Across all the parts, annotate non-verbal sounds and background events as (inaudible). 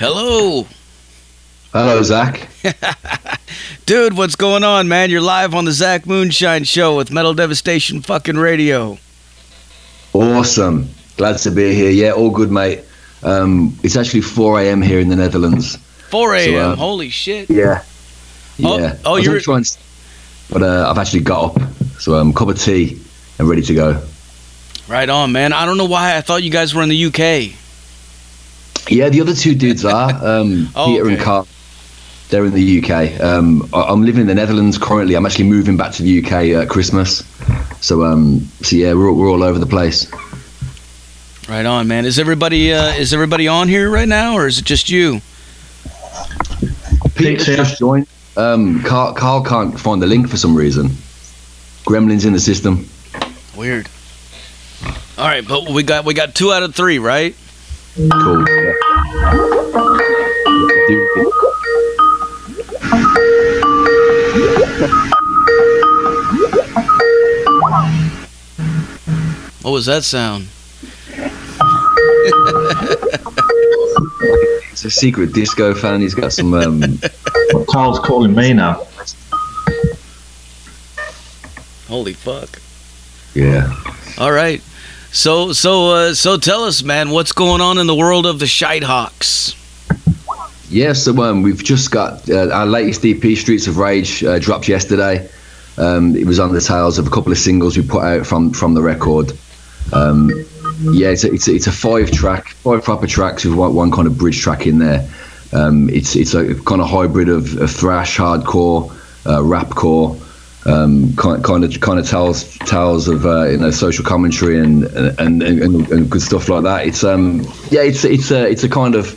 Hello. Hello, Zach. (laughs) Dude, what's going on, man? You're live on the Zach Moonshine Show with Metal Devastation fucking radio. Awesome. Glad to be here. Yeah, all good, mate. Um, it's actually 4 a.m. here in the Netherlands. 4 a.m. So, uh, Holy shit. Yeah. Oh, Yeah. oh, you're- and, but uh, I've actually got up, so um, cup of tea and ready to go. Right on, man. I don't know why I thought you guys were in the UK. Yeah, the other two dudes are (laughs) um, Oh, Peter and. Carl. They're in the UK. Um, I- I'm living in the Netherlands currently. I'm actually moving back to the UK at Christmas. So, um, so yeah, we're all, we're all over the place. Right on, man. Is everybody uh, is everybody on here right now, or is it just you? Peter's just joined. Um, Carl, Carl can't find the link for some reason. Gremlins in the system. Weird. All right, but we got we got two out of three, right? Cool. Yeah. Dude, What was that sound? It's a secret disco fan. He's got some. Um, (laughs) Carl's calling me now. Holy fuck! yeah. All right. So so uh, so tell us, man, what's going on in the world of the Schytehawkes? Yeah, so um, we've just got uh, our latest EP, Streets of Rage, uh, dropped yesterday. Um, it was on the tails of a couple of singles we put out from from the record. Um, yeah, it's a, it's a, it's a five track, five proper tracks with one, one kind of bridge track in there. Um, it's it's a kind of hybrid of, of thrash, hardcore, uh, rapcore. Um, kind, kind of kind of tells tales of uh, you know social commentary and and, and, and good stuff like that. It's um yeah it's it's a it's a kind of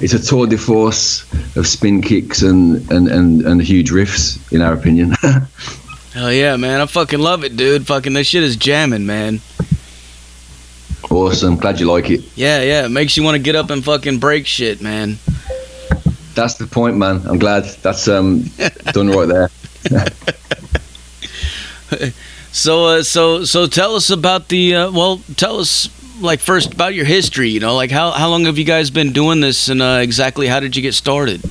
it's a tour de force of spin kicks and and and, and huge riffs in our opinion. (laughs) Hell yeah, man! I fucking love it, dude. Fucking this shit is jamming, man. awesome, glad you like it. Yeah, yeah. It makes you want to get up and fucking break shit, man. That's the point, man. I'm glad that's um (laughs) done right there. (laughs) (laughs) So uh, so so tell us about the uh, well, tell us like first about your history. You know, like how how long have you guys been doing this, and uh, exactly how did you get started?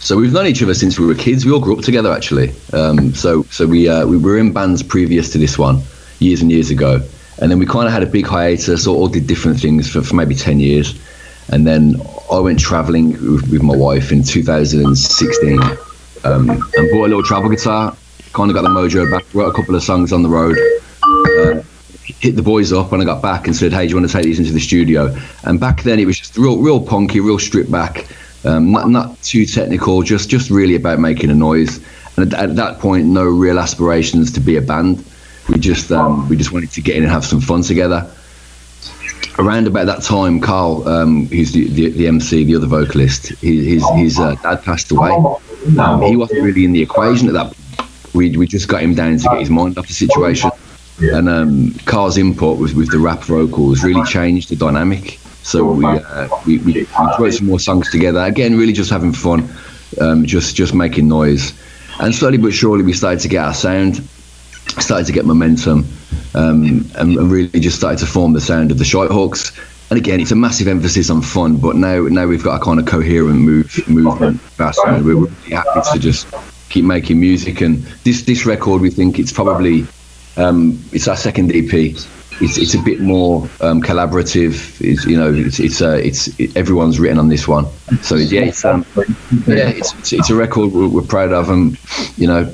So we've known each other since we were kids. We all grew up together, actually. Um, so so we uh, we were in bands previous to this one, years and years ago, and then we kind of had a big hiatus. Or all did different things for, for maybe ten years, and then I went travelling with, with my wife in 2016, um, and bought a little travel guitar. Kind of got the mojo back. Wrote a couple of songs on the road. Uh, hit the boys up when I got back and said, "Hey, do you want to take these into the studio?" And back then it was just real, real punky, real stripped back, um, not not too technical, just just really about making a noise. And at, at that point, no real aspirations to be a band. We just um, we just wanted to get in and have some fun together. Around about that time, Carl, um, who's the, the, the MC, the other vocalist, his his, his uh, dad passed away. He wasn't really in the equation at that. point. We we just got him down to get his mind off the situation. And um, Carl's input with, with the rap vocals really changed the dynamic. So we, uh, we, we, we wrote some more songs together. Again, really just having fun, um, just just making noise. And slowly but surely, we started to get our sound, started to get momentum, um, and, and really just started to form the sound of the Schytehawkes. And again, it's a massive emphasis on fun, but now now we've got a kind of coherent move movement. We're really happy to just keep making music. And this this record, we think it's probably um, it's our second EP. It's, it's a bit more um, collaborative. It's, you know, it's it's, uh, it's it, everyone's written on this one. So yeah, it's um, yeah, it's, it's it's a record we're, we're proud of, and you know,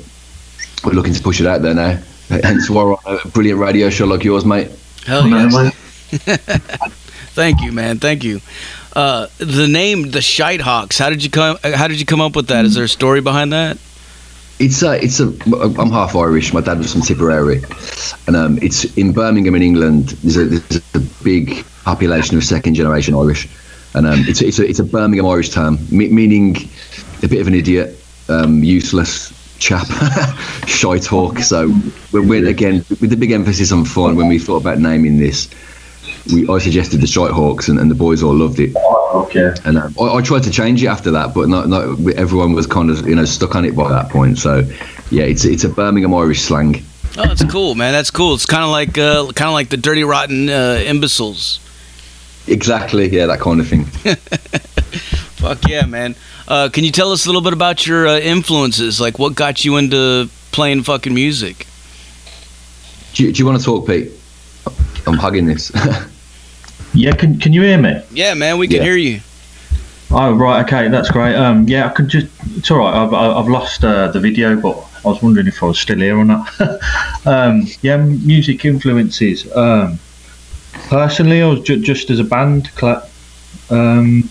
we're looking to push it out there now. Hence why we're on a brilliant radio show like yours, mate. Hell yeah! (laughs) Thank you, man. Thank you. Uh, the name, the Schytehawkes. How did you come? How did you come up with that? Is there a story behind that? It's a, it's a. I'm half Irish. My dad was from Tipperary, and um, it's in Birmingham in England. There's a, there's a big population of second generation Irish, and um, it's it's a, it's a Birmingham Irish term, me- meaning a bit of an idiot, um, useless chap, (laughs) shitehawk. So we're, we're again with the big emphasis on fun. When we thought about naming this, we I suggested the Schytehawkes, and, and the boys all loved it. Okay. And um, I, I tried to change it after that, but not, not everyone was kind of you know stuck on it by that point. So yeah, it's it's a Birmingham Irish slang. Oh, that's cool, man. That's cool. It's kind of like uh, kind of like the dirty rotten uh, imbeciles. Exactly, yeah, that kind of thing. (laughs) Fuck yeah, man. Uh, can you tell us a little bit about your uh, influences? Like, what got you into playing fucking music? Do you, do you want to talk, Pete? I'm hugging this. (laughs) Yeah, can can you hear me? Yeah, man, we can Yeah. hear you. Oh right, okay, that's great. Um, yeah, I could just. It's all right. I've I- I've lost uh, the video, but I was wondering if I was still here or not. (laughs) um, yeah, music influences. Um, personally, or ju- just as a band. cla- Um,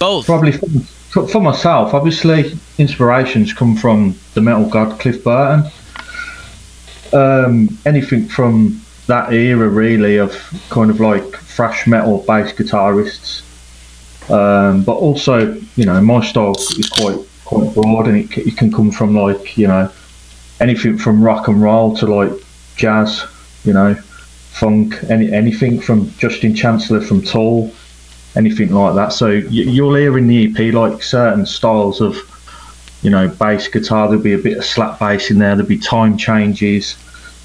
Both. probably for, for, for myself, obviously, inspirations come from the metal god Cliff Burton. Um, anything from that era, really, of kind of like thrash metal bass guitarists. Um, but also, you know, my style is quite quite broad, and it, it can come from like you know anything from rock and roll to like jazz, you know, funk, any anything from Justin Chancellor from Tool anything like that. So y- you'll hear in the EP like certain styles of, you know, bass guitar. There'll be a bit of slap bass in there. There'll be time changes,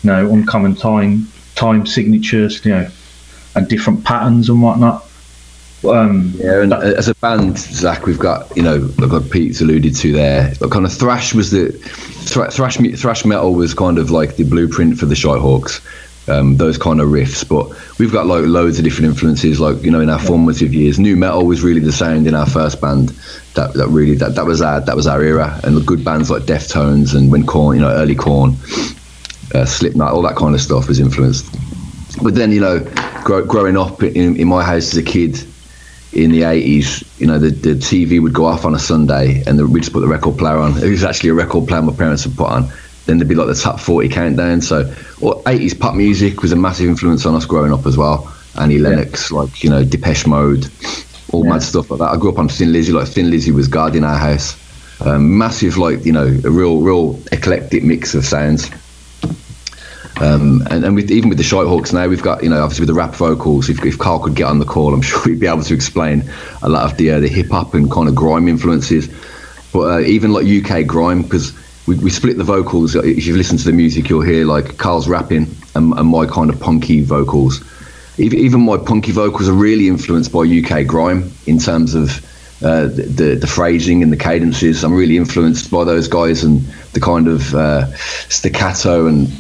you know, uncommon time time signatures, you know, and different patterns and whatnot. Um, Yeah, and as a band, Zach, we've got you know, like Pete's alluded to there. But kind of thrash was the thra- thrash me- thrash metal was kind of like the blueprint for the Schytehawkes. Um, those kind of riffs, but we've got like loads of different influences. Like you know, in our formative years, nu metal was really the sound in our first band. That that really that, that was our that was our era, and the good bands like Deftones and when Korn, you know, early Korn, uh, Slipknot, all that kind of stuff was influenced. But then you know, grow, growing up in, in my house as a kid, in the 80s, you know, the, the TV would go off on a Sunday and the, we'd just put the record player on. It was actually a record player my parents had put on. Then there'd be like the top 40 countdown. So, or 80s pop music was a massive influence on us growing up as well. Annie Lennox, like, you know, Depeche Mode, all Yeah. mad stuff like that. I grew up on Thin Lizzy, like Thin Lizzy was guarding our house. Um, massive, like, you know, a real, real eclectic mix of sounds. Um, and, and with, even with the Schytehawkes now, we've got, you know, obviously with the rap vocals, if, if Carl could get on the call, I'm (laughs) sure he'd be able to explain a lot of the, uh, the hip hop and kind of grime influences. But uh, even like UK grime, because we, we split the vocals. If you've listened to the music, you'll hear like Carl's rapping and, and my kind of punky vocals. Even, my punky vocals are really influenced by UK grime in terms of uh, the, the the phrasing and the cadences. I'm really influenced by those guys and the kind of uh, staccato and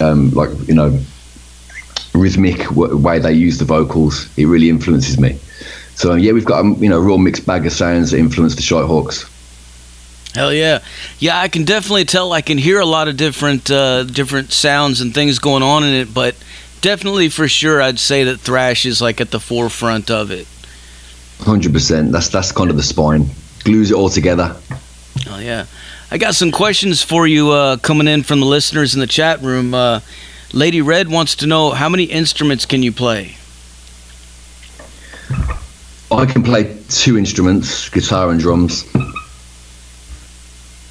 um, like you know rhythmic w- way they use the vocals. It really influences me. So yeah, we've got um, you know a real mixed bag of sounds that influence the Schytehawkes. Hell yeah, yeah! I can definitely tell. I can hear a lot of different, uh, different sounds and things going on in it, but definitely for sure, I'd say that thrash is like at the forefront of it. Hundred percent. That's that's kind of the spine. Glues it all together. Oh yeah, I got some questions for you uh, coming in from the listeners in the chat room. Uh, Lady Red wants to know how many instruments can you play? I can play two instruments, guitar and drums.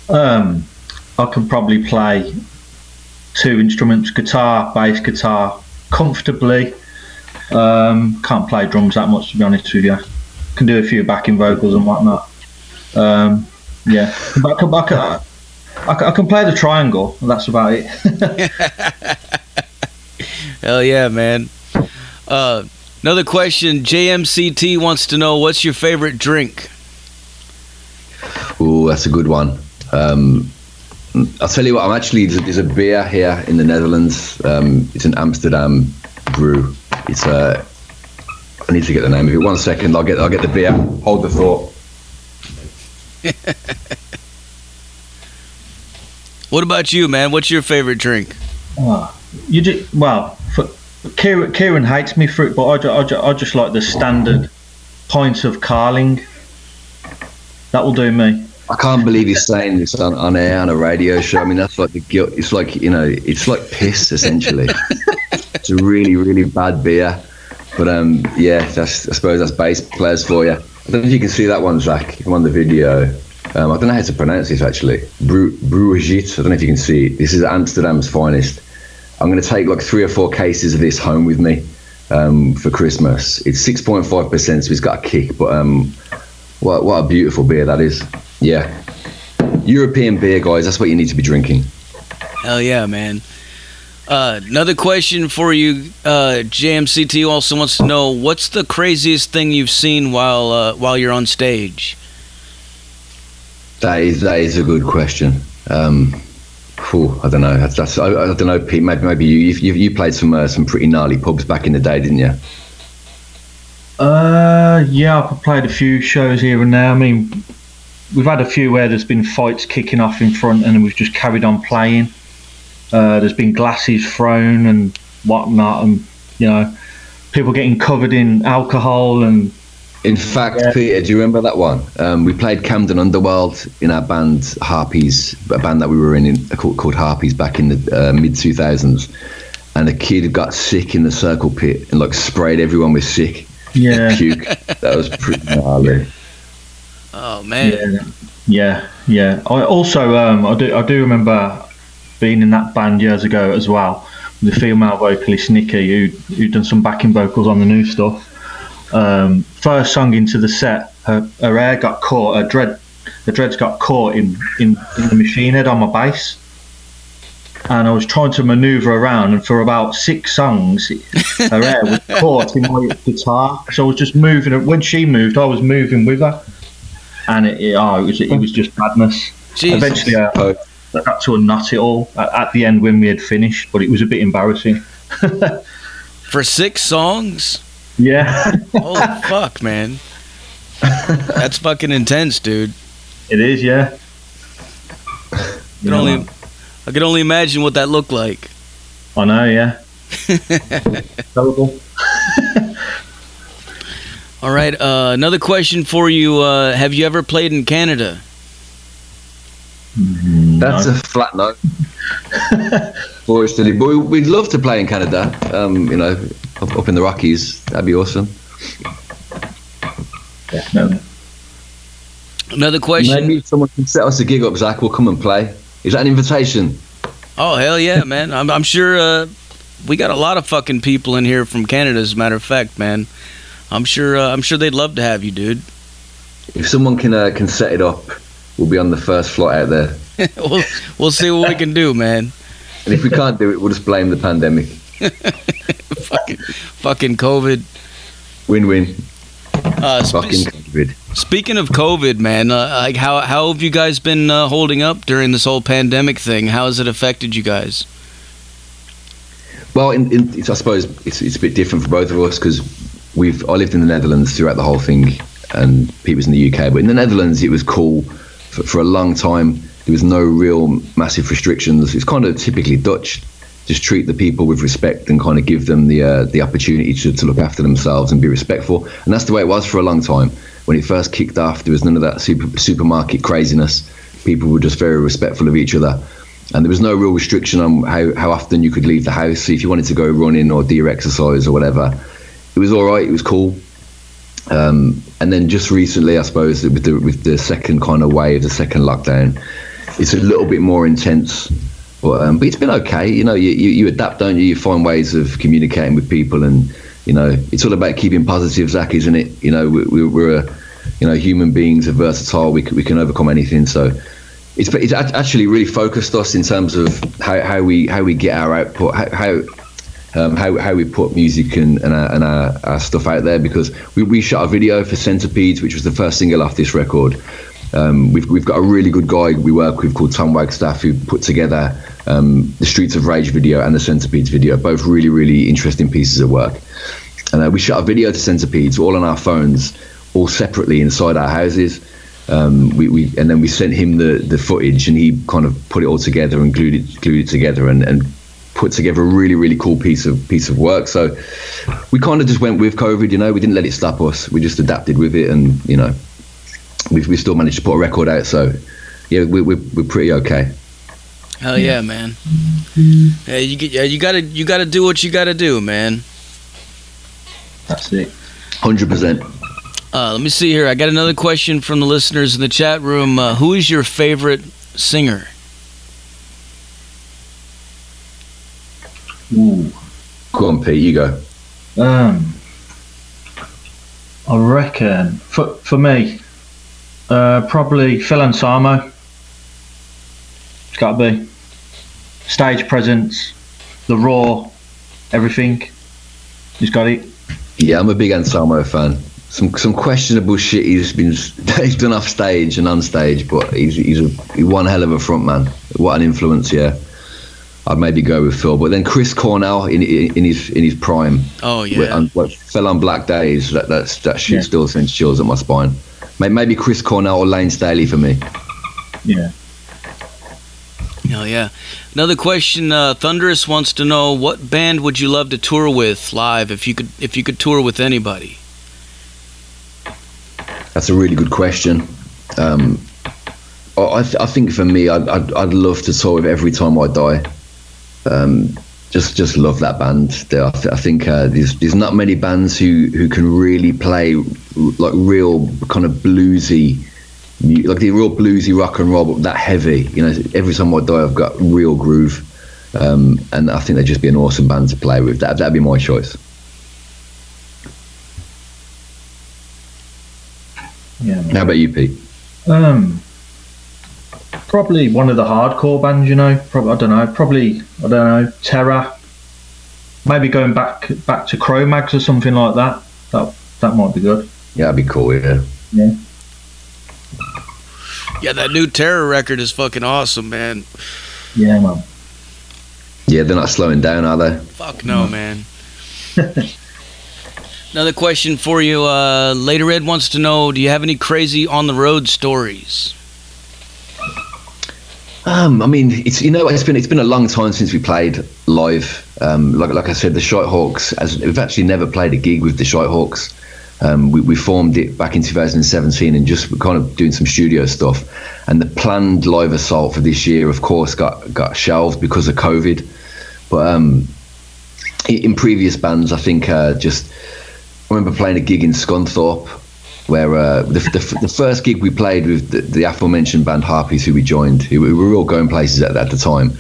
Um, I can probably play two instruments: guitar, bass guitar, comfortably. Um, can't play drums that much, to be honest with you. Can do a few backing vocals and whatnot. Um, yeah, I can, I, can, I, can, I can play the triangle. and That's about it. (laughs) Hell yeah, man. Uh, another question. JMCT wants to know what's your favorite drink? Oh, that's a good one. Um, I'll tell you what. I'm actually there's a, there's a beer here in the Netherlands. Um, it's an Amsterdam brew. It's a. I need to get the name of it. One second. I'll get I'll get the beer. Hold the thought. (laughs) What about you, man? What's your favorite drink? Oh, you just well, for, Kieran, Kieran hates me for it, but I, ju- I, ju- I just like the standard pints of Carling. That will do me. I can't believe he's saying this on, on air on a radio show. I mean, that's like the guilt. It's like you know, it's like piss essentially. it's a really, really bad beer. But um, yeah, that's I suppose that's bass players for you. I don't know if you can see that one, Zach. I'm on the video. Um, I don't know how to pronounce this actually. Bru. I don't know if you can see. This is Amsterdam's finest. I'm going to take like three or four cases of this home with me um, for Christmas. It's 6.5 percent, so it's got a kick. But um, what what a beautiful beer that is. Yeah. European beer, guys. That's what you need to be drinking. Hell yeah, man. Uh, another question for you, uh, JMCT also wants to know what's the craziest thing you've seen while uh, while you're on stage. That is that is a good question. Um, phew, I don't know. That's, that's I, I don't know, Pete. Maybe, maybe you you, you played some uh, some pretty gnarly pubs back in the day, didn't you? Uh, yeah, I've played a few shows here and there. I mean, we've had a few where there's been fights kicking off in front, and we've just carried on playing. Uh, there's been glasses thrown and whatnot, and you know, people getting covered in alcohol and. In fact, Yeah. Peter, do you remember that one? Um, we played Camden Underworld in our band Harpies, a band that we were in, in called, called Harpies back in the uh, mid 2000s. And a kid got sick in the circle pit and like sprayed everyone with sick Yeah, (laughs) puke. that was pretty gnarly. Oh man, yeah, yeah, yeah. I also, um, I do, I do remember being in that band years ago as well. The female vocalist Nikki, who who done some backing vocals on the new stuff. Um, first song into the set, her, her hair got caught, her dread, her dreads got caught in, in, in the machine head on my bass. And I was trying to manoeuvre around, and for about six songs, (laughs) her hair was caught in my guitar. So I was just moving. When she moved, I was moving with her, and it, it, oh, it was it was just madness. Jesus. Eventually, I, Oh. I had to unknot it all at, the end when we had finished, but it was a bit embarrassing. (laughs) for six songs. Yeah, Holy (laughs) fuck, man. That's fucking intense, dude. it is. Yeah. I can only, I can only imagine what that looked like. I know. Yeah. (laughs) Terrible. All right, uh, another question for you. Uh, have you ever played in Canada? That's a flat no. Fortunately, but we- we'd love to play in Canada. Um, you know, up, up in the Rockies, that'd be awesome. Definitely. Another question. Maybe someone can set us a gig up, Zach. We'll come and play. Is that an invitation? Oh hell yeah, man! I'm, I'm sure uh, we got a lot of fucking people in here from Canada. As a matter of fact, man, I'm sure uh, I'm sure they'd love to have you, dude. If someone can uh, can set it up, we'll be on the first flight out there. (laughs) we'll we'll see what we can do, man. And if we can't do it, we'll just blame the pandemic. (laughs) fucking fucking COVID. Win-win. Uh, sp- Fucking COVID. speaking of COVID, man, uh, like how how have you guys been uh, holding up during this whole pandemic thing? How has it affected you guys? Well, in, in, it's, I suppose it's, it's a bit different for both of us because we've I lived in the Netherlands throughout the whole thing, and Pete was in the UK. But in the Netherlands, it was cool for, for a long time. There was no real massive restrictions. It's kind of typically Dutch. Just treat the people with respect and kind of give them the uh, the opportunity to, to look after themselves and be respectful. And that's the way it was for a long time. When it first kicked off, there was none of that super, supermarket craziness. People were just very respectful of each other and there was no real restriction on how, how often you could leave the house. So if you wanted to go running or do your exercise or whatever, it was all right. It was cool. Um, and then just recently, I suppose with the with the second kind of wave, the second lockdown, it's a little bit more intense. But, um, but it's been okay. You know, you, you, you adapt, don't you? You find ways of communicating with people, and you know, it's all about keeping positive, Zach, isn't it? You know, we, we, we're a, you know, human beings are versatile. We can, we can overcome anything. So it's it's actually really focused us in terms of how, how we how we get our output, how how, um, how, how we put music and, and, our, and our, our stuff out there because we, we shot a video for Centipedes, which was the first single off this record. Um, we've, we've got a really good guy we work with called Tom Wagstaff who put together um, the Streets of Rage video and the Centipedes video, both really, really interesting pieces of work. And uh, we shot a video to Centipedes all on our phones, all separately inside our houses. Um, we, we and then we sent him the, the footage, and he kind of put it all together and glued it glued it together and, and put together a really really cool piece of piece of work. So we kind of just went with COVID, you know. We didn't let it stop us. We just adapted with it, and you know, we we still managed to put a record out. So yeah, we, we we're pretty okay. Hell yeah, man. Yeah, you get, yeah, you gotta you gotta do what you gotta do, man. That's it. Hundred percent. Uh, let me see here. I got another question from the listeners in the chat room. Uh, who is your favorite singer? Ooh. Go on, Pete. You go. Um, I reckon for for me, uh, probably Phil Anselmo. It's got to be stage presence, the raw, everything. He's got it. Yeah, I'm a big Anselmo fan. Some some questionable shit he's been (laughs) he's done off stage and on stage, but he's he's a he's one hell of a front man. What an influence, yeah. I'd maybe go with Phil, but then Chris Cornell in in his in his prime. Oh Where- yeah. and what fell on black days. That that's, that shit Yeah. still sends chills up my spine. May- Maybe Chris Cornell or Layne Staley for me. Yeah. Hell yeah. Another question. Uh, Thunderous wants to know what band would you love to tour with live if you could if you could tour with anybody. That's a really good question. Um, I, I th- I think for me, I'd, I'd, I'd love to tour with Every Time I Die. Um, just just love that band. They- I, th- I think uh, there's there's not many bands who, who can really play like real kind of bluesy, like the real bluesy rock and roll, but that heavy. You know, Every Time I Die, I've got real groove, um, and I think they'd just be an awesome band to play with. That that'd be my choice. Yeah. How about you, Pete? Um, probably one of the hardcore bands, you know. Probably I don't know. Probably I don't know. Terror. Maybe going back back to Cro-Mags or something like that. That that might be good. Yeah, that'd be cool. Yeah. Yeah, that new Terror record is fucking awesome, man. Yeah, man. Yeah, they're not slowing down, are they? Fuck no, man. (laughs) Another question for you. Uh, Lady Red wants to know: Do you have any crazy on the road stories? Um, I mean, it's you know, it's been it's been a long time since we played live. Um, like like I said, the Schytehawkes. As we've actually never played a gig with the Schytehawkes. Um, we, we formed it back in 2017 and just kind of doing some studio stuff. And the planned live assault for this year, of course, got got shelved because of COVID. But um, in previous bands, I think uh, just I remember playing a gig in Scunthorpe where uh, the, the, the first gig we played with the, the aforementioned band Harpies, who we joined, who we were all going places at, at the time,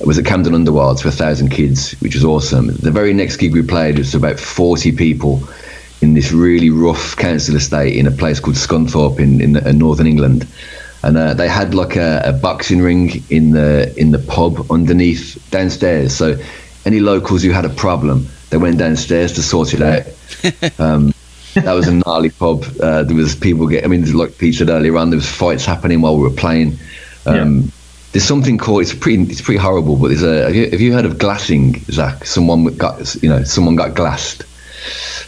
was at Camden Underworld for a thousand kids, which was awesome. The very next gig we played was about 40 people in this really rough council estate in a place called Scunthorpe in, in, uh northern England. And uh, they had like a, a boxing ring in the in the pub underneath downstairs. So any locals who had a problem, they went downstairs to sort it out. (laughs) Um, that was a gnarly pub. Uh, there was people get. I mean, like Pete said earlier on, there was fights happening while we were playing. Um, There's something called. It's pretty. It's pretty horrible. But there's a. Have you, have you heard of glassing, Zach? Someone got. You know, someone got glassed.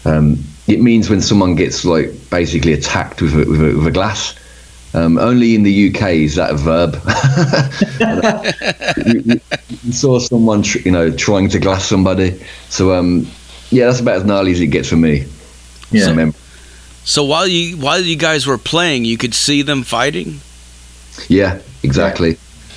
Um, it means when someone gets like basically attacked with a, with a, with a glass. Um, only in the UK is that a verb. (laughs) you saw someone, tr- you know, trying to glass somebody. So, um, yeah, that's about as gnarly as it gets for me. Yeah. Some mem- So while you while you guys were playing, you could see them fighting. yeah, exactly.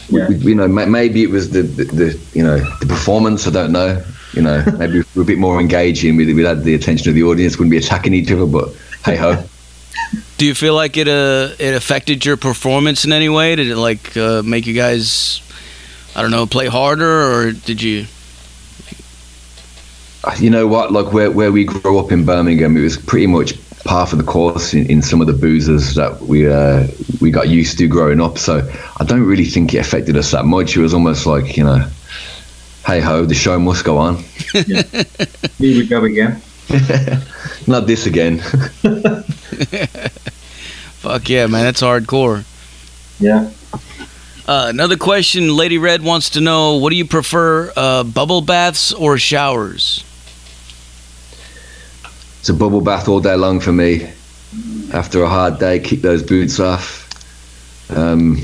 Yeah. We, we- you know, ma- maybe it was the, the, the, you know, the performance. I don't know. You know, (laughs) maybe we we're a bit more engaging. We, we had the attention of the audience. Wouldn't be attacking each other, but hey ho. (laughs) Do you feel like it uh it affected your performance in any way? Did it like uh, make you guys, I don't know, play harder, or did you? You know what? Like where where we grew up in Birmingham, it was pretty much par for the course in, in some of the boozers that we uh, we got used to growing up. So I don't really think it affected us that much. It was almost like you know, hey ho, the show must go on. (laughs) Here we go again. (laughs) Not this again. (laughs) Fuck yeah, man, that's hardcore. Yeah. Uh, another question, Lady Red wants to know: What do you prefer, uh, bubble baths or showers? It's a bubble bath all day long for me. After a hard day, kick those boots off. Um,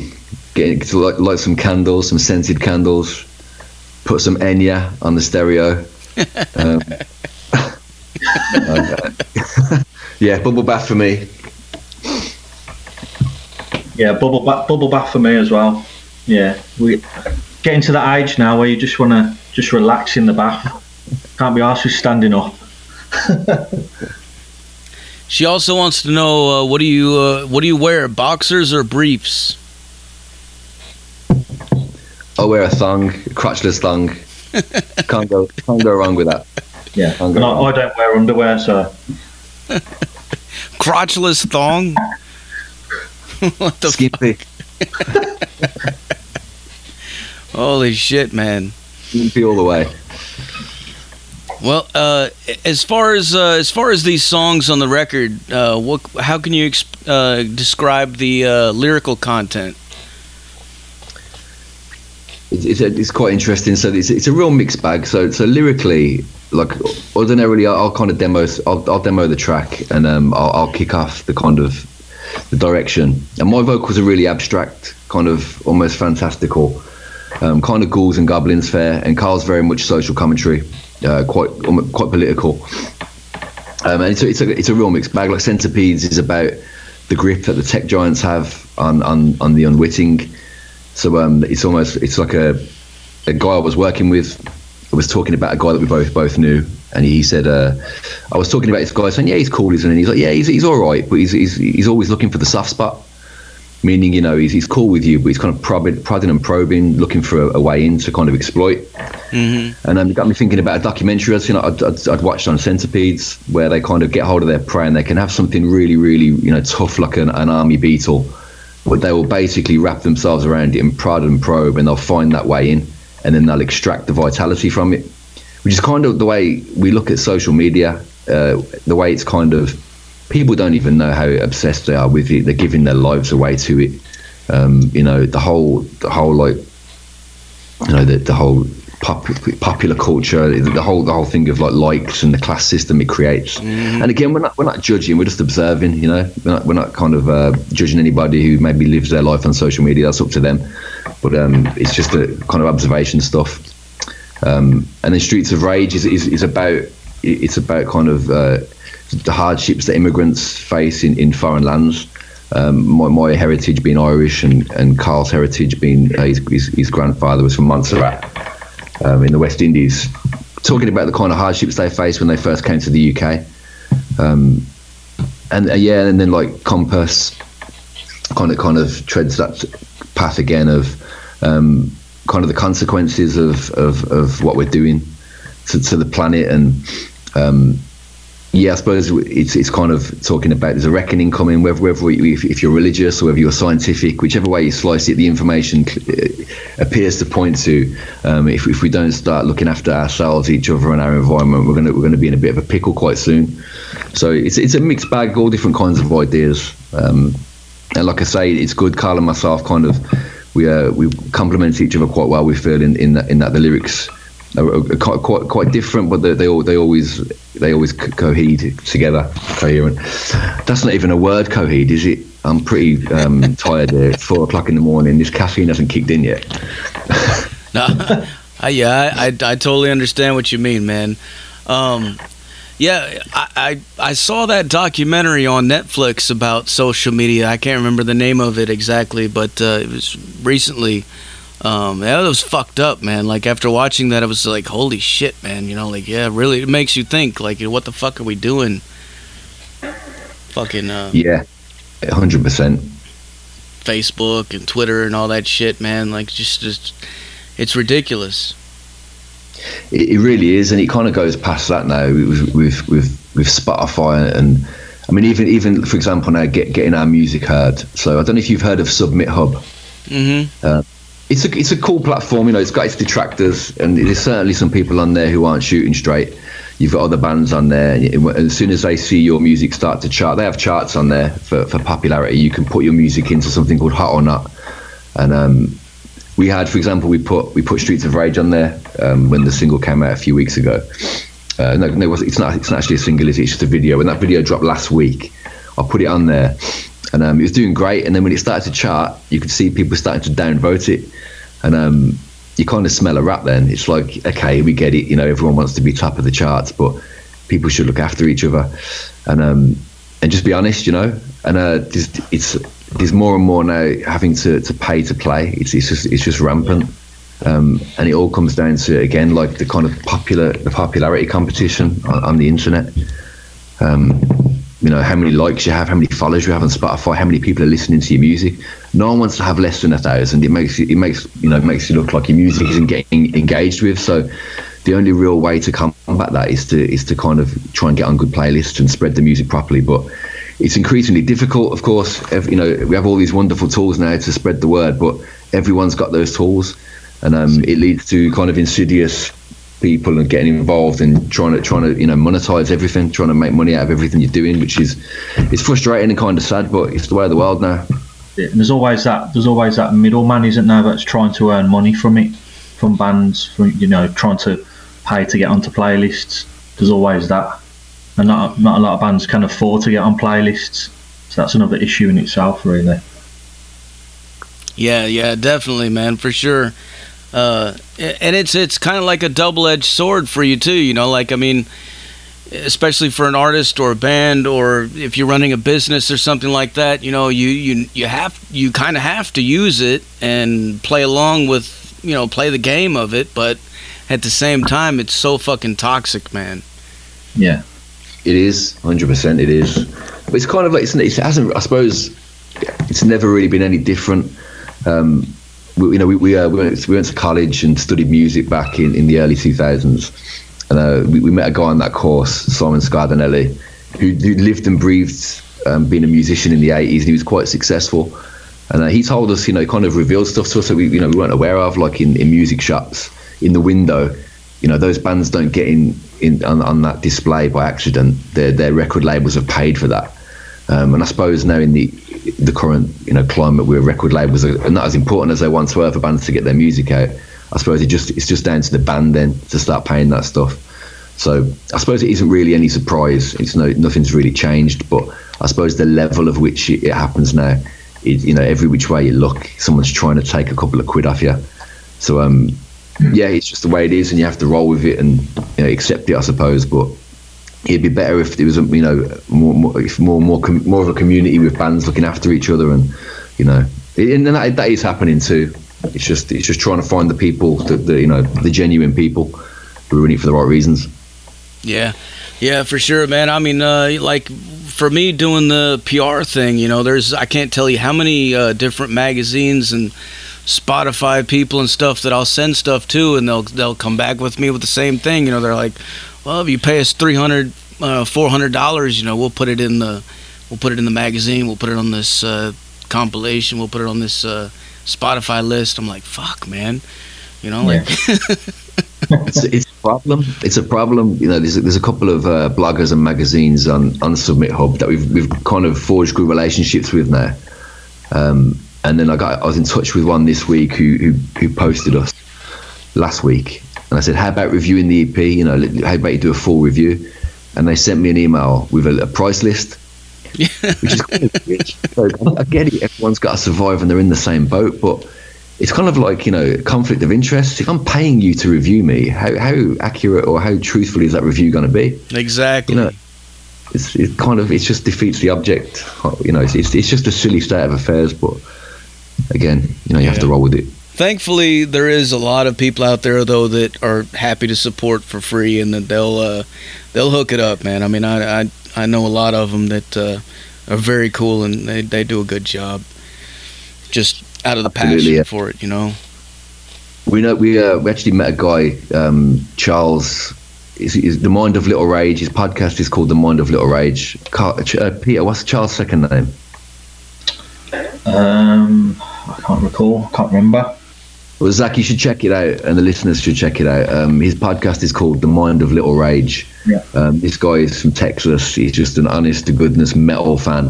get, get to light, light some candles, some scented candles. Put some Enya on the stereo. (laughs) Um, (laughs) yeah, bubble bath for me. Yeah, bubble bath, bubble bath for me as well. Yeah, we getting to that age now where you just want to just relax in the bath. Can't be asked with standing up. (laughs) She also wants to know: uh, What do you uh, what do you wear, boxers or briefs? I'll wear a thong, crotchless thong. (laughs) can't go, can't go wrong with that. Yeah, I'm and I, going- I don't wear underwear, so (laughs) Crotchless thong. what the? F- Skimpy, holy shit, man! skimpy all the way. Well, uh, as far as uh, as far as these songs on the record, uh, what how can you exp- uh, describe the uh, lyrical content? It's, it's, it's, quite interesting. So it's, it's a real mixed bag. So so lyrically, like ordinarily, I'll, I'll kind of demo I'll, I'll, demo the track and um, I'll, I'll kick off the kind of the direction. And my vocals are really abstract, kind of almost fantastical, um, kind of ghouls and goblins fair. And Carl's very much social commentary, uh, quite quite political. Um, and it's a, it's a it's a real mixed bag. Like Centipedes is about the grip that the tech giants have on on, on the unwitting so um, it's almost it's like a a guy I was working with was talking about a guy that we both both knew, and he said uh, I was talking about this guy saying yeah he's cool isn't he? He's like yeah he's, he's all right, but he's, he's he's always looking for the soft spot. Meaning, you know, he's, he's cool with you, but he's kind of prodding, prodding and probing, looking for a, a, way in to kind of exploit. Mm-hmm. And um, it got me thinking about a documentary I'd, you know, I'd, I'd, I'd, watched on Centipedes, where they kind of get hold of their prey and they can have something really, really, you know, tough like an, an army beetle but they will basically wrap themselves around it and prod and probe, and they'll find that way in, and then they'll extract the vitality from it, which is kind of the way we look at social media. Uh, the way it's kind of people don't even know how obsessed they are with it. They're giving their lives away to it. Um, you know, the whole, the whole like, you know, the, the whole pop, popular culture, the whole the whole thing of like likes and the class system it creates. Mm. And again, we're not we're not judging, we're just observing. You know, we're not, we're not kind of uh, judging anybody who maybe lives their life on social media. That's up to them. But um, it's just a kind of observation stuff. Um, and then Streets of Rage is, is, is about it's about kind of uh, the hardships that immigrants face in, in foreign lands. Um, my, my heritage being Irish and, and Carl's heritage being uh, his, his, his, grandfather was from Montserrat um, in the West Indies, talking about the kind of hardships they faced when they first came to the UK. Um, and uh, yeah, and then like Compass kind of kind of treads that path again of um, kind of the consequences of, of, of what we're doing to, to the planet and um, yeah, I suppose it's it's kind of talking about there's a reckoning coming, whether whether if, if, you're religious or whether you're scientific, whichever way you slice it, the information uh, appears to point to. Um, if, if we don't start looking after ourselves, each other, and our environment, we're gonna we're gonna be in a bit of a pickle quite soon. So it's it's a mixed bag, all different kinds of ideas. Um, and like I say, it's good. Carl and myself kind of we uh, we complement each other quite well. We feel in in that in that the lyrics quite, quite quite different, but they they, they always they always cohere together, coherent. That's not even a word, cohere, is it? I'm pretty um, (laughs) tired here. It's four o'clock in the morning. This caffeine hasn't kicked in yet. (laughs) no, I, yeah, I, I, I, totally understand what you mean, man. Um, yeah, I, I, I saw that documentary on Netflix about social media. I can't remember the name of it exactly, but uh, it was recently. Um, that was fucked up, man. Like after watching that, I was like, "Holy shit, man!" You know, like yeah, really, it makes you think. Like, what the fuck are we doing? Fucking uh, yeah, hundred percent. Facebook and Twitter and all that shit, man. Like, just, just it's ridiculous. It, it really is, and it kind of goes past that now with with with, with Spotify and. I mean, even even for example, now get, getting our music heard. So I don't know if you've heard of SubmitHub. Mm-hmm. Uh, it's a it's a cool platform. You know, it's got its detractors, and there's certainly some people on there who aren't shooting straight. You've got other bands on there, and as soon as they see your music start to chart, they have charts on there for, for popularity. You can put your music into something called Hot or Not, and um, we had, for example, we put we put Streets of Rage on there um, when the single came out a few weeks ago. Uh, no, no, it's not. It's not actually a single. It's just a video. When that video dropped last week, I put it on there, and um, it was doing great. And then when it started to chart, you could see people starting to downvote it, and um, you kind of smell a rat. Then it's like, okay, we get it. You know, everyone wants to be top of the charts, but people should look after each other, and um, and just be honest. You know, and uh, it's there's more and more now having to, to pay to play. It's it's just it's just rampant. Um, and it all comes down to again like the kind of popular the popularity competition on, on the internet. Um, you know how many likes you have, how many followers you have on Spotify, how many people are listening to your music. No one wants to have less than a thousand. It makes it makes you know makes you look like your music isn't getting engaged with. So the only real way to combat that is to is to kind of try and get on good playlists and spread the music properly. But it's increasingly difficult, of course. You know we have all these wonderful tools now to spread the word, but everyone's got those tools, and um, it leads to kind of insidious people and getting involved and trying to trying to you know monetize everything, trying to make money out of everything you're doing, which is it's frustrating and kind of sad, but it's the way of the world now. Yeah, and there's always that there's always that middleman, isn't there, that's trying to earn money from it, from bands, from you know, trying to pay to get onto playlists. There's always that, and not not a lot of bands can afford to get on playlists. So that's another issue in itself, really. Yeah, yeah, definitely, man, for sure. Uh, and it's it's kind of like a double edged sword for you too. You know, like I mean, especially for an artist or a band, or if you're running a business or something like that. You know, you you you have you kind of have to use it and play along with you know play the game of it, but at the same time, it's so fucking toxic, man. Yeah, it is hundred percent. It is, it's kind of like it's, it hasn't. I suppose it's never really been any different. Um, we, you know, we we, uh, we, went, we went to college and studied music back in, in the early 2000s. And uh, we, we met a guy on that course, Simon Scardanelli, who, who lived and breathed um, being a musician in the 80s, and he was quite successful. And uh, he told us, you know, kind of revealed stuff to us that we, you know, we weren't aware of, like in, in music shops, in the window. You know, those bands don't get in, in on, on that display by accident. Their their record labels have paid for that. Um, and I suppose now in the the current you know climate where record labels are not as important as they once were for bands to get their music out. I suppose it just it's just down to the band then to start paying that stuff. So I suppose it isn't really any surprise. It's no nothing's really changed, but I suppose the level of which it, happens now, you know, every which way you look, someone's trying to take a couple of quid off you. So um, yeah, it's just the way it is, and you have to roll with it and you know, accept it, I suppose. But it'd be better if there was, you know, more more more more, com- more of a community with bands looking after each other, and you know, and that, that is happening too. It's just it's just trying to find the people, the, the you know, the genuine people who are in it for the right reasons. Yeah, yeah, for sure, man. I mean, uh, like for me doing the PR thing, you know, there's I can't tell you how many uh, different magazines and Spotify people and stuff that I'll send stuff to, and they'll they'll come back with me with the same thing. You know, they're like, well, if you pay us 300 uh, 400 dollars you know we'll put it in the we'll put it in the magazine we'll put it on this uh, compilation we'll put it on this uh, spotify list. I'm like fuck man. You know like (laughs) it's, it's, a problem. It's a problem. You know there's a, there's a couple of uh, bloggers and magazines on on SubmitHub that we've we've kind of forged good relationships with now. Um, and then I got I was in touch with one this week who who, who posted us last week and I said, how about reviewing the EP? You know, how about you do a full review? And they sent me an email with a, a price list, (laughs) which is kind of rich. So I get it, everyone's got to survive and they're in the same boat, but it's kind of like, you know, conflict of interest. If I'm paying you to review me, how, how accurate or how truthful is that review going to be? Exactly. You know, it's it kind of, it just defeats the object. You know, it's, it's, it's just a silly state of affairs, but again, you know, you yeah. have to roll with it thankfully there is a lot of people out there though that are happy to support for free and that they'll uh, they'll hook it up man. I mean i i, I know a lot of them that uh, are very cool and they, they do a good job just out of the Absolutely, passion yeah. for it you know? We know we uh, we actually met a guy um, charles is, is the mind of little rage. His podcast is called the mind of little rage. Car- uh, peter what's charles second name? Um i can't recall. Can't remember well, Zach, you should check it out, and the listeners should check it out. Um, his podcast is called The Mind of Little Rage. Yeah. Um, this guy is from Texas. He's just an honest to goodness metal fan,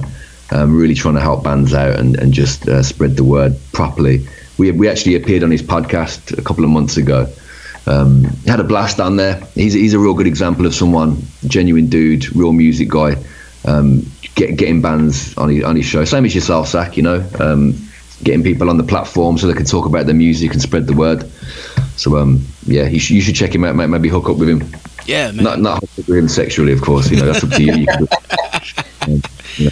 um, really trying to help bands out and, and just uh, spread the word properly. We, we actually appeared on his podcast a couple of months ago. Um, had a blast on there. He's, he's a real good example of someone, genuine dude, real music guy, um, get, getting bands on his, on his show. Same as yourself, Zach, you know um, getting people on the platform so they can talk about their music and spread the word. So um, yeah, you should, you should check him out. Maybe hook up with him. Yeah, man. Not not hook up with him sexually, of course. You know that's up to you. know.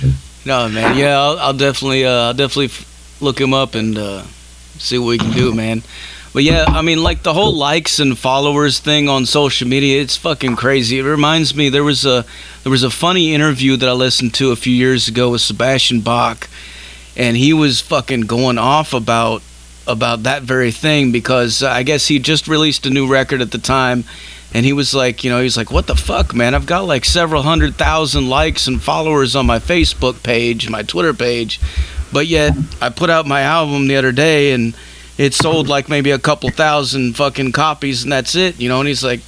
(laughs) No, man. Yeah, I'll, I'll definitely uh, I'll definitely look him up and uh, see what we can do, man. But yeah, I mean, like the whole likes and followers thing on social media, it's fucking crazy. It reminds me there was a there was a funny interview that I listened to a few years ago with Sebastian Bach and he was fucking going off about about that very thing because uh, I guess he just released a new record at the time and he was like, you know, he's like, "What the fuck, man? I've got like several hundred thousand likes and followers on my Facebook page, my Twitter page, but yet I put out my album the other day and it sold like maybe a couple thousand fucking copies and that's it, you know. And he's like,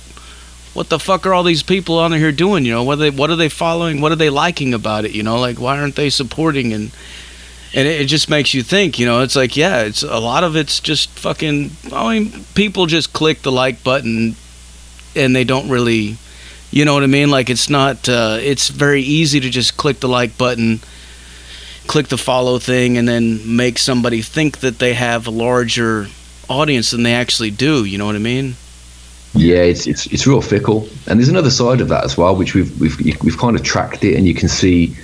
what the fuck are all these people on here doing? You know, what are they what are they following? What are they liking about it? You know, like why aren't they supporting and and it, just makes you think. You know, it's like yeah, it's a lot of it's just fucking. I mean, people just click the like button and they don't really. You know what I mean? Like it's not. Uh, it's very easy to just click the like button, click the follow thing, and then make somebody think that they have a larger audience than they actually do. You know what I mean? Yeah, it's it's it's real fickle, and there's another side of that as well, which we've we've we've kind of tracked it, and you can see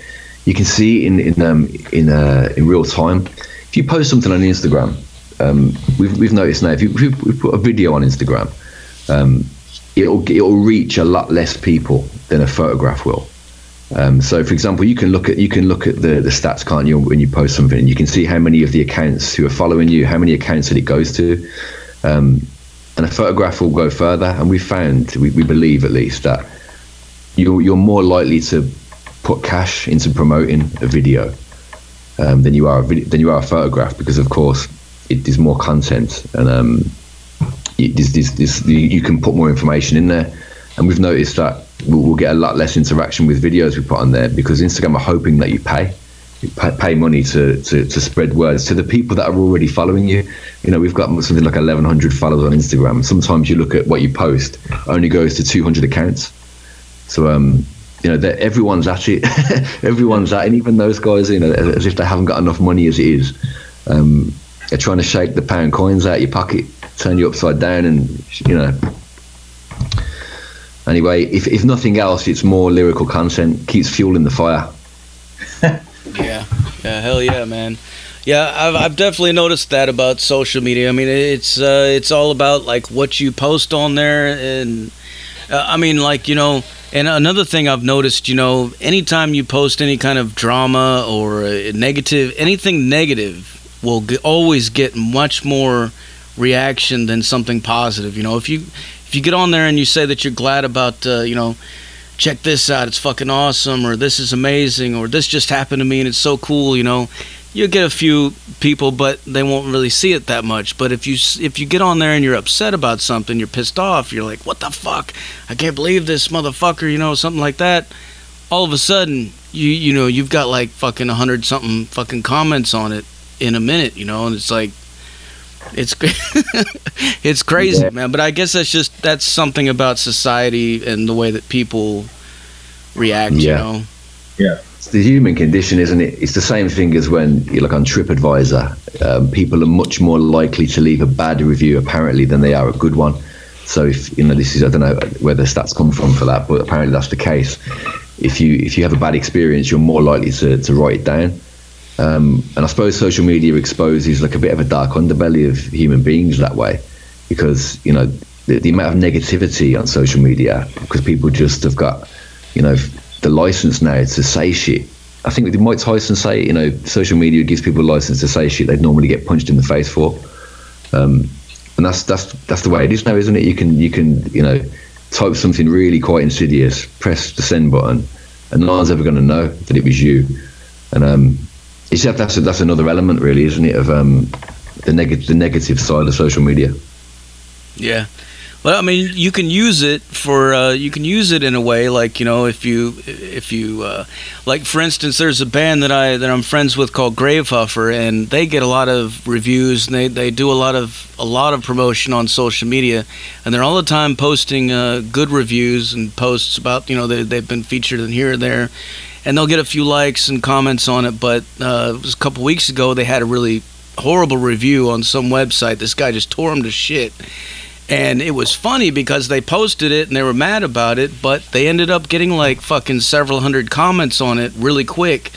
you can see in in um, in uh, in real time. If you post something on Instagram, um, we've we've noticed now if you if we put a video on Instagram, um, it'll it'll reach a lot less people than a photograph will. Um, so, for example, you can look at you can look at the, the stats, can't you, when you post something, you can see how many of the accounts who are following you, how many accounts that it goes to, um, and a photograph will go further. And we found, we, we believe at least, that you're you're more likely to put cash into promoting a video um, than you are a video, than you are a photograph because, of course, it is more content and um, it, this, you can put more information in there. And we've noticed that we'll, get a lot less interaction with videos we put on there because Instagram are hoping that you pay. You pay, pay money to, to, to spread words to the people that are already following you. You know, we've got something like 1,100 followers on Instagram. Sometimes you look at what you post, only goes to 200 accounts. So, um, you know, that everyone's it. (laughs) everyone's at. And even those guys, you know, as if they haven't got enough money as it is. Um, they're trying to shake the pound coins out your pocket, turn you upside down, and you know. Anyway, if if nothing else, it's more lyrical content, keeps fueling the fire. (laughs) yeah, yeah, hell yeah, man. Yeah, I've I've definitely noticed that about social media. I mean, it's uh, it's all about like what you post on there, and uh, I mean, like you know and another thing I've noticed, you know, anytime you post any kind of drama or negative, anything negative will get, always get much more reaction than something positive. You know, if you if you get on there and you say that you're glad about, uh, you know, check this out, it's fucking awesome, or this is amazing, or this just happened to me and it's so cool, you know, you'll get a few people, but they won't really see it that much. But if you if you get on there and you're upset about something, you're pissed off, you're like, "What the fuck? I can't believe this motherfucker," you know, something like that. All of a sudden, you you know, you've got like fucking a hundred something fucking comments on it in a minute, you know, and it's like. It's (laughs) it's crazy, yeah. man. But I guess that's just that's something about society and the way that people react. Yeah. You know. Yeah it's the human condition, isn't it? It's the same thing as when you look on TripAdvisor. Um, people are much more likely to leave a bad review, apparently, than they are a good one. So if you know, this is I don't know where the stats come from for that, but apparently that's the case. If you if you have a bad experience, you're more likely to, to write it down. Um, and I suppose social media exposes like a bit of a dark underbelly of human beings that way, because you know the, the amount of negativity on social media because people just have got you know the license now to say shit. I think Mike Tyson say, you know, social media gives people a license to say shit they'd normally get punched in the face for. Um, and that's that's that's the way it is now, isn't it? You can you can you know type something really quite insidious, press the send button, and no one's ever going to know that it was you. And um, it's that's a, that's another element, really, isn't it, of um, the negative the negative side of social media. Yeah, well, I mean, you can use it for uh, you can use it in a way like you know if you if you uh, like for instance, there's a band that I that I'm friends with called Gravehuffer, and they get a lot of reviews and they, they do a lot of a lot of promotion on social media, and they're all the time posting uh, good reviews and posts about you know they they've been featured in here and there, and they'll get a few likes and comments on it. But uh, it was a couple weeks ago they had a really horrible review on some website. This guy just tore them to shit and it was funny because they posted it and they were mad about it, but they ended up getting like fucking several hundred comments on it really quick.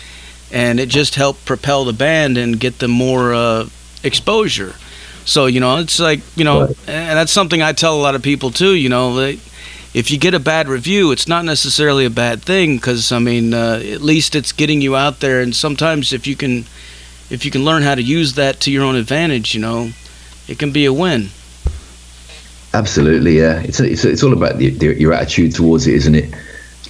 And it just helped propel the band and get them more uh, exposure. So, you know, it's like, you know, and that's something I tell a lot of people too, you know, they, if you get a bad review, it's not necessarily a bad thing because, I mean, uh, at least it's getting you out there. And sometimes if you can, if you can learn how to use that to your own advantage, you know, it can be a win. Absolutely, yeah. It's it's, it's all about the, the, your attitude towards it, isn't it?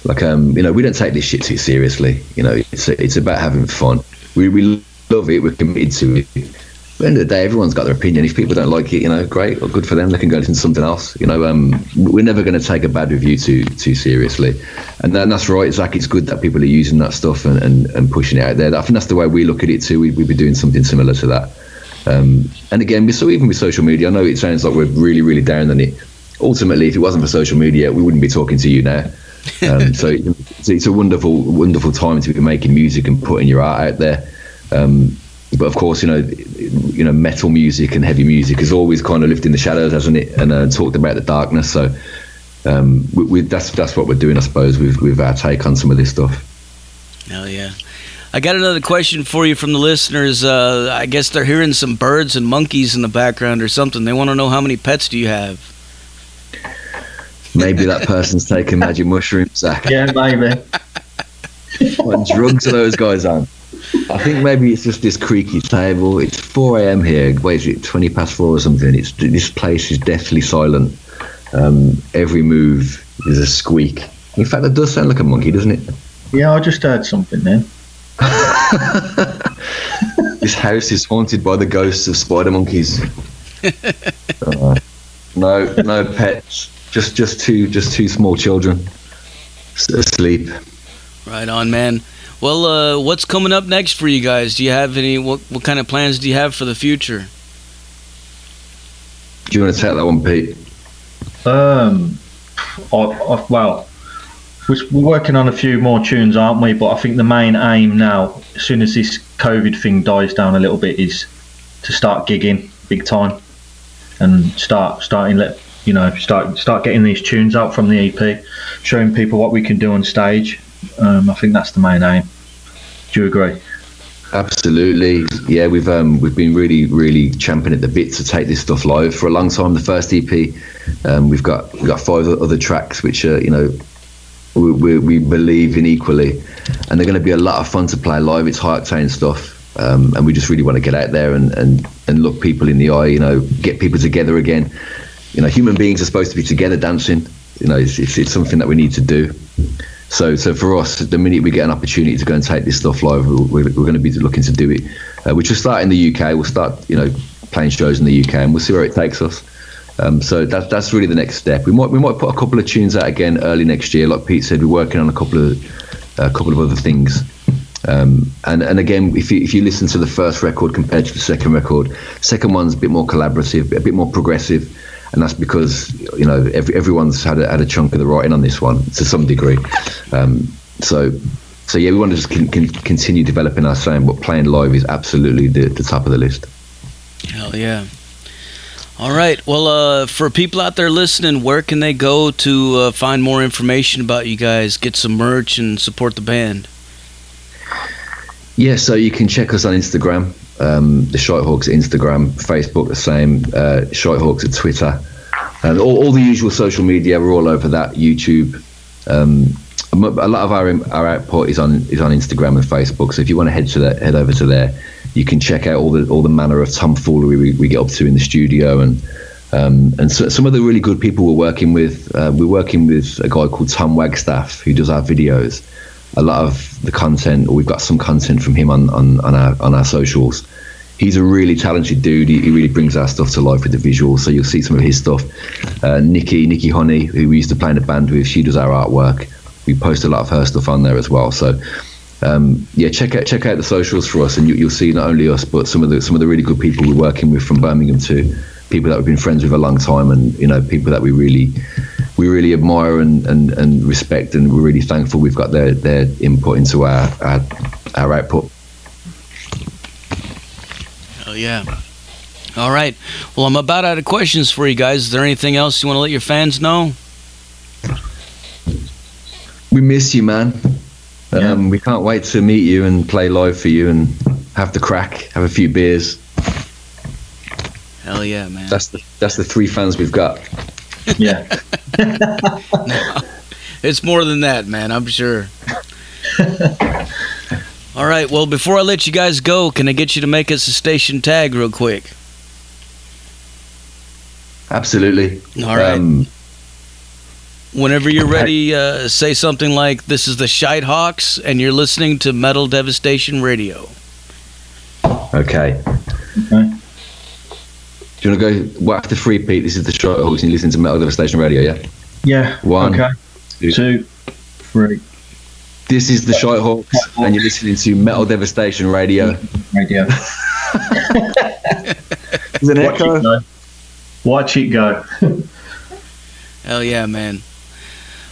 Like, um, you know, we don't take this shit too seriously. You know, it's it's about having fun. We we love it. We're committed to it. at the end of the day, everyone's got their opinion. If people don't like it, you know, great or good for them. They can go listen to something else. You know, um, we're never going to take a bad review too too seriously, and then that's right, Zach. It's good that people are using that stuff and, and, and pushing it out there. I think that's the way we look at it too. We, we'd be doing something similar to that. Um, and again, so even with social media, I know it sounds like we're really really down on it. Ultimately, if it wasn't for social media, we wouldn't be talking to you now. Um, (laughs) so it's, it's a wonderful wonderful time to be making music and putting your art out there. Um, but of course, you know, you know, metal music and heavy music has always kind of lived in the shadows, hasn't it? And uh, talked about the darkness. So um, we, we, that's that's what we're doing, I suppose, with with our take on some of this stuff. Hell yeah. I got another question for you from the listeners. Uh, I guess they're hearing some birds and monkeys in the background or something. They want to know how many pets do you have? Maybe that person's taking magic mushrooms, Zach. Yeah, maybe. what drugs are those guys on? I think maybe it's just this creaky table. It's 4 a.m. here. Wait, is it 20 past four or something? It's this place is deathly silent. Um, every move is a squeak. In fact, that does sound like a monkey, doesn't it? Yeah, I just heard something then. (laughs) this house is haunted by the ghosts of spider monkeys. (laughs) Uh, no, no pets. Just, just two, just two small children asleep. Right on, man. Well, uh, what's coming up next for you guys? Do you have any? What what kind of plans do you have for the future? Do you want to take that one, Pete? Um, I, I, well, we're working on a few more tunes, aren't we? But I think the main aim now, as soon as this COVID thing dies down a little bit, is to start gigging big time and start starting let you know start start getting these tunes out from the EP, showing people what we can do on stage. Um, I think that's the main aim. Do you agree? Absolutely, yeah. We've um, we've been really, really champing at the bit to take this stuff live for a long time. The first EP, um, we've got we've got five other tracks which are you know we, we, we believe in equally, and they're going to be a lot of fun to play live. It's high octane stuff, um, and we just really want to get out there and, and and look people in the eye. You know, get people together again. You know, human beings are supposed to be together dancing. You know, it's, it's, it's something that we need to do. So, so for us, the minute we get an opportunity to go and take this stuff live, we're, we're going to be looking to do it. Uh, which will start in the UK. We'll start, you know, playing shows in the UK, and we'll see where it takes us. Um, so that's that's really the next step. We might we might put a couple of tunes out again early next year. Like Pete said, we're working on a couple of a couple of other things. Um, and and again, if you if you listen to the first record compared to the second record, second one's a bit more collaborative, a bit more progressive, and that's because you know every, everyone's had a, had a chunk of the writing on this one to some degree. Um, so so yeah, we want to just con- con- continue developing our sound, but playing live is absolutely the, the top of the list. Hell yeah. All right. Well, uh, for people out there listening, where can they go to uh, find more information about you guys, get some merch, and support the band? Yeah, so you can check us on Instagram, um, the Schytehawkes Instagram, Facebook, the same, uh, Schytehawkes at Twitter, and all, all, the usual social media. We're all over that. YouTube. Um, a lot of our our output is on is on Instagram and Facebook. So if you want to head to that, head over to there you can check out all the all the manner of tomfoolery we, we get up to in the studio and um, and so, some of the really good people we're working with. Uh, we're working with a guy called Tom Wagstaff who does our videos. A lot of the content, we've got some content from him on, on, on our on our socials. He's a really talented dude. He, he, really brings our stuff to life with the visuals. So you'll see some of his stuff. Uh, Nikki Nikki Honey, who we used to play in a band with, she does our artwork. We post a lot of her stuff on there as well. So um, yeah, check out check out the socials for us, and you, will see not only us, but some of the some of the really good people we're working with from Birmingham too. People that we've been friends with a long time, and you know, people that we really we really admire and, and, and respect, and we're really thankful we've got their their input into our our, our output. Oh yeah. All right. Well, I'm about out of questions for you guys. Is there anything else you want to let your fans know? We miss you, man. Yeah. Um, we can't wait to meet you and play live for you and have the crack, have a few beers. Hell yeah, man! That's the that's the three fans we've got. Yeah. (laughs) no, it's more than that, man. I'm sure. (laughs) All right. Well, before I let you guys go, can I get you to make us a station tag real quick? Absolutely. All right. Um, Whenever you're ready, uh, say something like, "This is the Schytehawkes, and you're listening to Metal Devastation Radio." Okay. okay. Do you want to go well, after three, Pete? This is the Schytehawkes, and you listen to Metal Devastation Radio, yeah? Yeah. One, Okay. two. Two, three. This is the Schytehawkes, and you're listening to Metal Devastation Radio. Radio. (laughs) Is an Watch it go. Watch it go. (laughs) Hell yeah, man.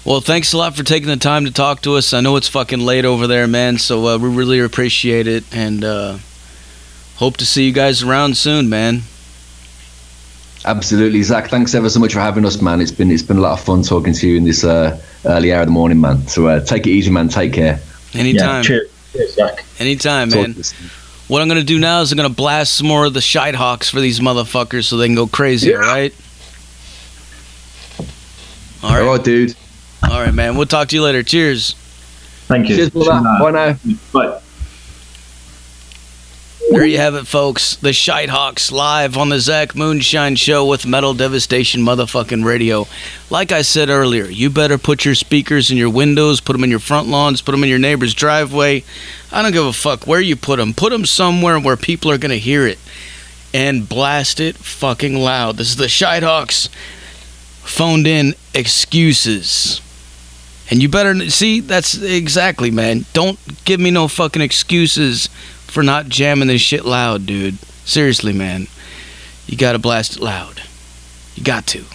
Well, thanks a lot for taking the time to talk to us. I know it's fucking late over there, man. So uh, we really appreciate it, and uh, hope to see you guys around soon, man. Absolutely, Zach. Thanks ever so much for having us, man. It's been it's been a lot of fun talking to you in this uh, early hour of the morning, man. So uh, take it easy, man. Take care. Anytime, Yeah. Cheers. Cheers, Zach. anytime, Talk man. What I'm gonna do now is I'm gonna blast some more of the Schytehawkes for these motherfuckers so they can go crazy. Yeah. All right. All All right, right, dude. All right, man. We'll talk to you later. Cheers. Thank you. Cheers. Bye now. Bye. There you have it, folks. The Schytehawkes live on the Zach Moonshine Show with Metal Devastation motherfucking radio. Like I said earlier, you better put your speakers in your windows, put them in your front lawns, put them in your neighbor's driveway. I don't give a fuck where you put them. Put them somewhere where people are going to hear it and blast it fucking loud. This is the Schytehawkes phoned in excuses. And you better see, that's exactly, man. Don't give me no fucking excuses for not jamming this shit loud, dude. Seriously, man. You gotta blast it loud. You got to.